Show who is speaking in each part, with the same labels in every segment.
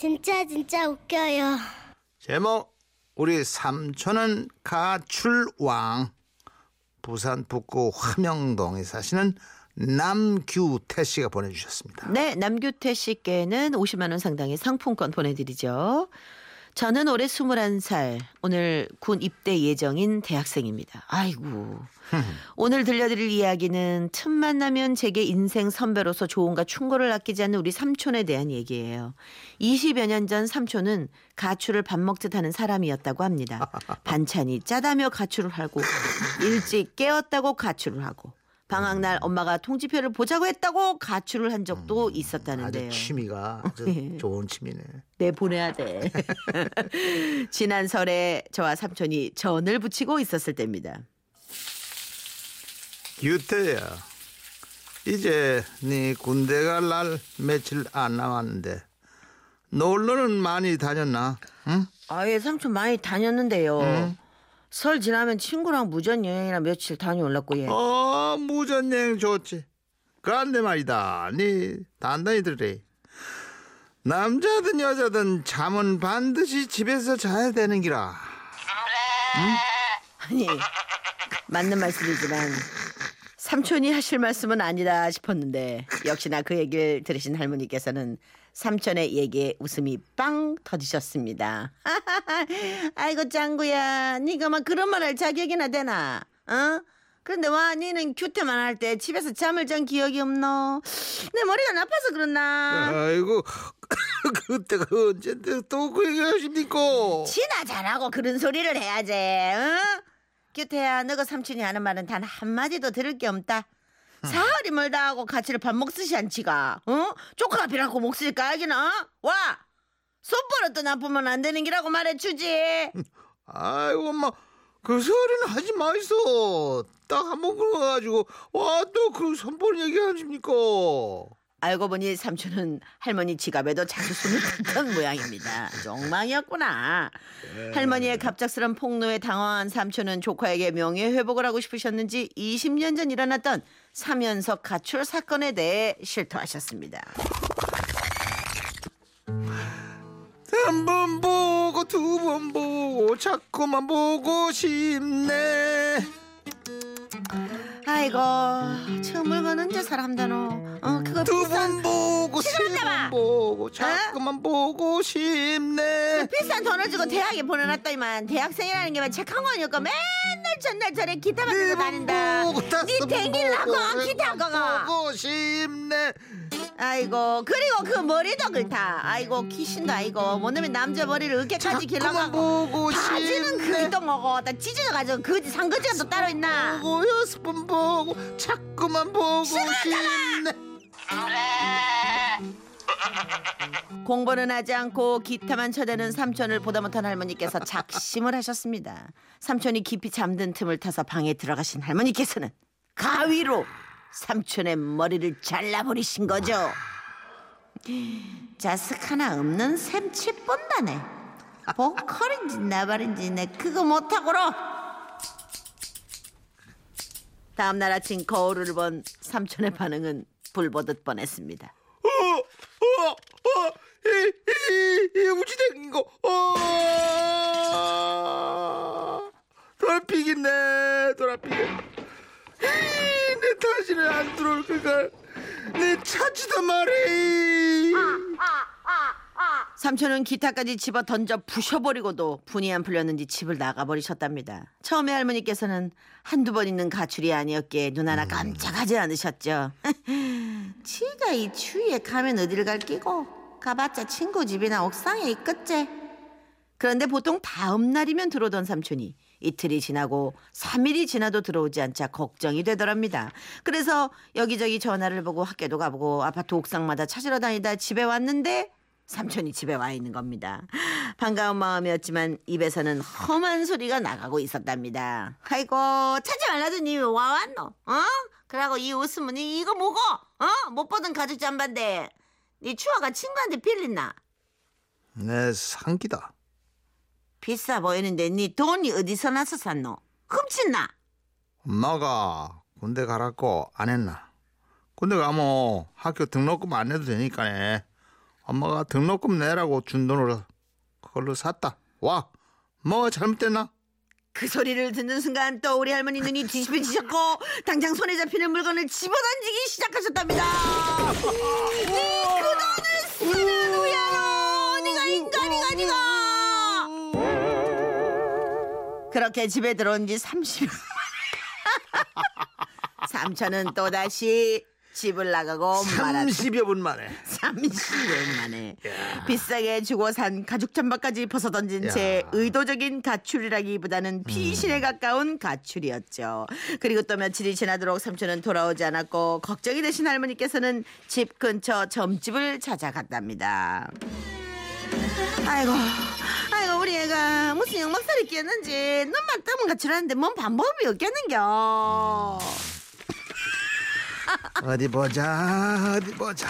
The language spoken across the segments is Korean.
Speaker 1: 진짜 진짜 웃겨요.
Speaker 2: 제목 우리 삼촌은 가출왕 부산 북구 화명동에 사시는 남규태 씨가 보내주셨습니다.
Speaker 3: 네, 남규태 씨께는 50만 원 상당의 상품권 보내드리죠. 저는 올해 21살, 오늘 군 입대 예정인 대학생입니다. 아이고. 오늘 들려드릴 이야기는 틈만 나면 제게 인생 선배로서 조언과 충고를 아끼지 않는 우리 삼촌에 대한 얘기예요. 20여 년 전 삼촌은 가출을 밥 먹듯 하는 사람이었다고 합니다. 반찬이 짜다며 가출을 하고 일찍 깨었다고 가출을 하고 방학 날 엄마가 통지표를 보자고 했다고 가출을 한 적도
Speaker 2: 아주
Speaker 3: 있었다는데요.
Speaker 2: 취미가 아주 좋은 취미네.
Speaker 3: 네, 보내야 돼. 지난 설에 저와 삼촌이 전을 붙이고 있었을 때입니다.
Speaker 2: 규태야 이제 네 군대 갈 날 며칠 안 남았는데 놀러는 많이 다녔나? 응?
Speaker 3: 아예 삼촌 많이 다녔는데요.
Speaker 2: 응.
Speaker 3: 설 지나면 친구랑 무전 여행이나 며칠 다녀올랐고 예.
Speaker 2: 어 무전 여행 좋지. 그런데 말이다. 네 단단히 들으래. 남자든 여자든 잠은 반드시 집에서 자야 되는 기라.
Speaker 3: 아니 맞는 말씀이지만 삼촌이 하실 말씀은 아니다 싶었는데 역시나 그 얘기를 들으신 할머니께서는 삼촌의 얘기에 웃음이 빵 터지셨습니다. 아이고 짱구야, 네가 막 그런 말 할 자격이나 되나? 어? 그런데 와, 니는 큐트만 할 때 집에서 잠을 잔 기억이 없노? 내 머리가 나빠서 그렇나?
Speaker 2: 아이고 그때가 언젠데 또 그 얘기 하십니까?
Speaker 3: 지나 잘하고 그런 소리를 해야지. 응? 규태야, 너가 삼촌이 하는 말은 단 한마디도 들을 게 없다. 사흘이 멀다 하고 같이 밥 먹듯이 않지가. 어? 쪼카비라고 목소리 까기나? 와! 손버릇도 나쁘면 안 되는 기라고 말해주지.
Speaker 2: 아이고 엄마 그 소리는 하지 마이소. 딱 한 번 그러가지고 와 또 그 선본 얘기 하십니까?
Speaker 3: 알고 보니 삼촌은 할머니 지갑에도 자주 손을 댔던 모양입니다. 엉망이었구나. 할머니의 갑작스런 폭로에 당황한 삼촌은 조카에게 명예 회복을 하고 싶으셨는지 20년 전 일어났던 삼연석 가출 사건에 대해 실토하셨습니다.
Speaker 2: 한 번 보고 두 번 보고 자꾸만 보고 싶네.
Speaker 3: 아이고, 저 물건 언제 사람다노? 어, 그거
Speaker 2: 두
Speaker 3: 비싼,
Speaker 2: 번 보고 세
Speaker 3: 마.
Speaker 2: 번 보고 자꾸만 보고 싶네.
Speaker 3: 비싼 돈을 주고 대학에 보내놨더니만 대학생이라는 게만 착한 거니까 맨날 전날 저래 기타만
Speaker 2: 네
Speaker 3: 들고
Speaker 2: 번
Speaker 3: 다닌다.
Speaker 2: 보고 다섯 네번 보고
Speaker 3: 기타 거가.
Speaker 2: 보고 싶네.
Speaker 3: 아이고 그리고 그 머리도 그렇다. 아이고 귀신도 아이고 뭐냐면 남자 머리를
Speaker 2: 자꾸만
Speaker 3: 길러가고
Speaker 2: 보고
Speaker 3: 바지는. 그리도 뭐고 다 찢어져가지고 그 상거지가 또 따로 있나?
Speaker 2: 보고 번 보고 자꾸만 보고 싶네.
Speaker 3: 공부는 하지 않고 기타만 쳐대는 삼촌을 보다 못한 할머니께서 작심을 하셨습니다. 삼촌이 깊이 잠든 틈을 타서 방에 들어가신 할머니께서는 가위로 삼촌의 머리를 잘라버리신 거죠? 자식 하나 없는 셈치 뻔다네. 보컬인지 나발인지 내 그거 못하고로. 다음날 아침 거울을 본 삼촌의 반응은 불보듯 뻔했습니다
Speaker 2: 어, 어, 어, 이, 이, 이 우지댕 거, 어, 돌아피겠네, 돌아피게. 내 다시는 안 들어올 거가, 내 찾지도 말해.
Speaker 3: 삼촌은 기타까지 집어 던져 부셔버리고도 분이 안 풀렸는지 집을 나가버리셨답니다. 처음에 할머니께서는 한두 번 있는 가출이 아니었기에 눈 하나 깜짝하지 않으셨죠. 지가 이 추위에 가면 어디를 갈 끼고 가봤자 친구 집이나 옥상에 있겠지. 그런데 보통 다음 날이면 들어오던 삼촌이 이틀이 지나고 3일이 지나도 들어오지 않자 걱정이 되더랍니다. 그래서 여기저기 전화를 보고 학교도 가보고 아파트 옥상마다 찾으러 다니다 집에 왔는데 삼촌이 집에 와 있는 겁니다. 반가운 마음이었지만 입에서는 험한 소리가 나가고 있었답니다. 아이고 찾지 말라더니 왜와 왔노? 어? 그러고 이 웃음은 이- 이거 뭐고? 어? 못 보던 가죽 잠바인데 네 추아가 친구한테 빌렸나?
Speaker 2: 내 상기다.
Speaker 3: 비싸 보이는데 네 돈이 어디서 나서 샀노? 훔친나?
Speaker 2: 엄마가 군대 가라고 안 했나? 군대 가면 학교 등록금 안 내도 되니까네. 엄마가 등록금 내라고 준 돈으로 그걸로 샀다. 와, 뭐가 잘못됐나?
Speaker 3: 그 소리를 듣는 순간 또 우리 할머니 눈이 뒤집어지셨고 당장 손에 잡히는 물건을 집어던지기 시작하셨답니다. 니그 돈을 쓰는 우야로 니가 인간이가 니가 그렇게 집에 들어온 지 30일 삼촌은 또다시 집을 나가고 말았다.
Speaker 2: 30여 분 만에.
Speaker 3: 30년 만에 비싸게 주고 산 가죽 잠바까지 벗어던진 채 의도적인 가출이라기보다는 피신에 가까운 가출이었죠. 그리고 또 며칠이 지나도록 삼촌은 돌아오지 않았고 걱정이 되신 할머니께서는 집 근처 점집을 찾아갔답니다. 아이고, 아이고 우리 애가 무슨 역막살이 끼었는지 눈만 뜨면 가출하는데 뭔 방법이 없겠는겨.
Speaker 2: 어디 보자, 어디 보자.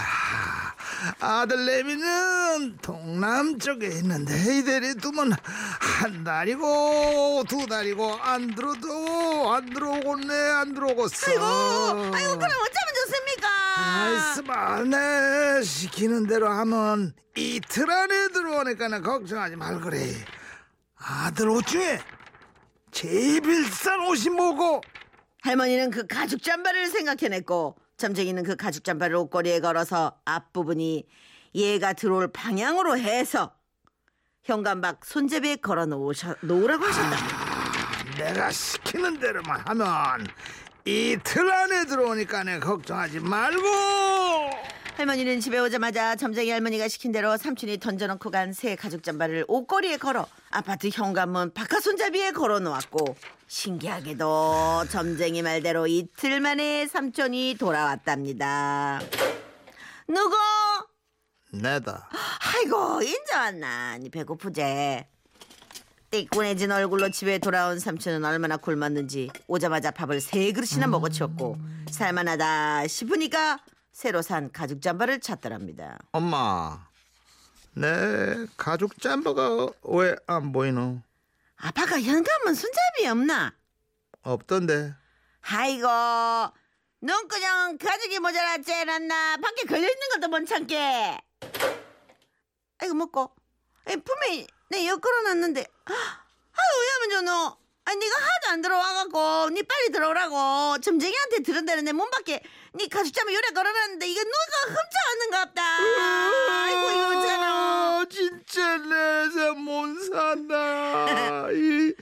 Speaker 2: 아들 내미는 동남쪽에 있는데 이대리 두면 한 달이고 두 달이고 안 들어도 안 들어오겠네 안 들어오겠어.
Speaker 3: 아이고, 아이고 그럼 어쩌면 좋습니까?
Speaker 2: 아이스마 내 시키는 대로 하면 이틀 안에 들어오니까 걱정하지 말거래. 아들 옷 중에 제일 비싼 옷이 뭐고?
Speaker 3: 할머니는 그 가죽 잠바를 생각해냈고 점쟁이는 그 가죽 잠바를 옷걸이에 걸어서 앞부분이 얘가 들어올 방향으로 해서 현관 밖 손잡이에 걸어 놓으셔, 놓으라고 하셨다.
Speaker 2: 내가 시키는 대로만 하면 이틀 안에 들어오니까 내 걱정하지 말고
Speaker 3: 할머니는 집에 오자마자 점쟁이 할머니가 시킨 대로 삼촌이 던져놓고 간 새 가죽 잠바를 옷걸이에 걸어 아파트 현관문 바깥 손잡이에 걸어 놓았고 신기하게도 점쟁이 말대로 이틀 만에 삼촌이 돌아왔답니다. 누구?
Speaker 2: 내다.
Speaker 3: 아이고 인자 왔나. 니 배고프제. 띠꾸해진 얼굴로 집에 돌아온 삼촌은 얼마나 굶었는지 오자마자 밥을 세 그릇이나 먹어치웠고 살만하다 싶으니까 새로 산 가죽 잠바를 찾더랍니다.
Speaker 2: 엄마 내 가죽 잠바가 왜 안 보이노?
Speaker 3: 아빠가 현관문 손잡이 없나?
Speaker 2: 없던데.
Speaker 3: 아이고 넌 그냥 가죽이 모자랐지 않았나. 밖에 걸려있는 것도 못 참게. 아이고 먹고. 아이, 분명히 내여 걸어 놨는데. 아유 왜하면 저너 아니 네가 하도 안 들어와갖고 니 빨리 들어오라고 점쟁이한테 들은다는데 문 밖에 니 가죽 잠바 요래 걸어놨는데 이거 누가 훔쳐왔는가 보다. 아이고 이거
Speaker 2: 진짜 내잠못 산다. 이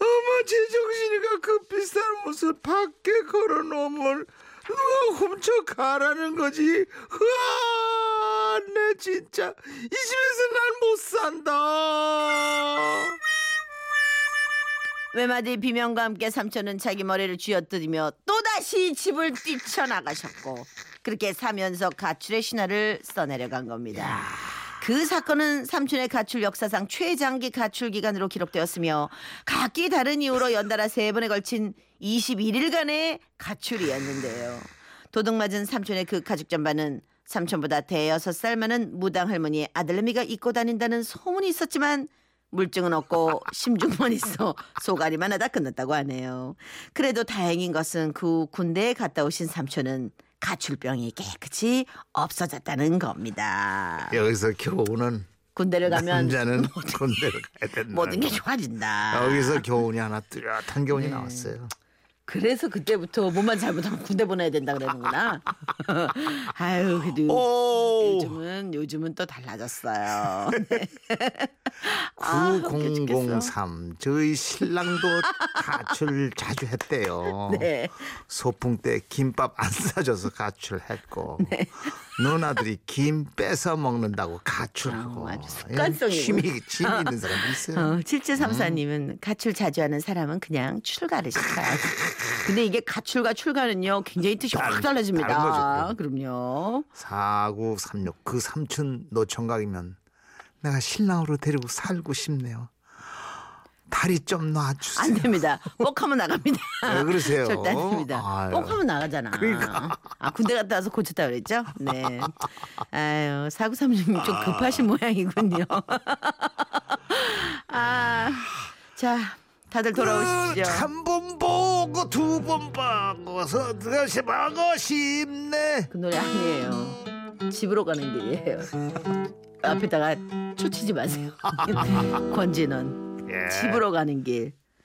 Speaker 2: 어머 제정신이가 그 비싼 옷을 밖에 걸어놓으면 누가 훔쳐가라는 거지? 으아 내 진짜. 이 집에서 난 못 산다.
Speaker 3: 외마디 비명과 함께 삼촌은 자기 머리를 쥐어뜯으며 또다시 집을 뛰쳐나가셨고 그렇게 사면서 가출의 신화를 써내려간 겁니다. 그 사건은 삼촌의 가출 역사상 최장기 가출 기간으로 기록되었으며 각기 다른 이유로 연달아 세 번에 걸친 21일간의 가출이었는데요. 도둑맞은 삼촌의 그 가죽 잠바는 삼촌보다 대여섯 살 많은 무당 할머니의 아들내미가 입고 다닌다는 소문이 있었지만 물증은 없고 심증만 있어 소가리만 하다 끝났다고 하네요. 그래도 다행인 것은 그 군대에 갔다 오신 삼촌은 가출병이 깨끗이 없어졌다는 겁니다.
Speaker 2: 여기서 교훈은
Speaker 3: 군대를 가면
Speaker 2: 남자는 군대를 가야 된다
Speaker 3: 모든 게 좋아진다.
Speaker 2: 여기서 교훈이 하나 뚜렷한 교훈이
Speaker 3: 네.
Speaker 2: 나왔어요
Speaker 3: 그래서 그때부터 몸만 잘못하면 군대 보내야 된다 그러는구나. 아유 그래도
Speaker 2: 오
Speaker 3: 요즘은 요즘은 또 달라졌어요. 네. 아, 웃겨 죽겠어.
Speaker 2: 9003 저희 신랑도 가출 자주 했대요.
Speaker 3: 네.
Speaker 2: 소풍 때 김밥 안 싸줘서 가출했고
Speaker 3: 네.
Speaker 2: 누나들이 김 뺏어 먹는다고 가출하고
Speaker 3: 아우, 아주 습관성이구나.
Speaker 2: 취미 취미 있는 사람도 있어요.
Speaker 3: 어, 7734님은 가출 자주 하는 사람은 그냥 출가를 시켜야지. 근데 이게 가출과 출가는요, 굉장히 뜻이 확
Speaker 2: 다른-
Speaker 3: 달라집니다.
Speaker 2: 다른 거죠,
Speaker 3: 그럼요.
Speaker 2: 4936 그 삼촌 노총각이면 내가 신랑으로 데리고 살고 싶네요. 다리 좀 놔주세요.
Speaker 3: 안 됩니다. 꼭 하면 나갑니다.
Speaker 2: 왜 그러세요?
Speaker 3: 절대 안 됩니다.
Speaker 2: 아유.
Speaker 3: 꼭 하면 나가잖아.
Speaker 2: 그러니까.
Speaker 3: 아, 군대 갔다 와서 고쳤다 그랬죠? 네. 아유, 4936님 좀 급하신 모양이군요. 아, 자, 다들 돌아오십시오.
Speaker 2: 한 번 보고 두번 보고서 다시 보고 싶네.
Speaker 3: 그 노래 아니에요. 집으로 가는 길이에요. 앞에다가 초치지 마세요. 권진원
Speaker 2: 예.
Speaker 3: 집으로 가는 길.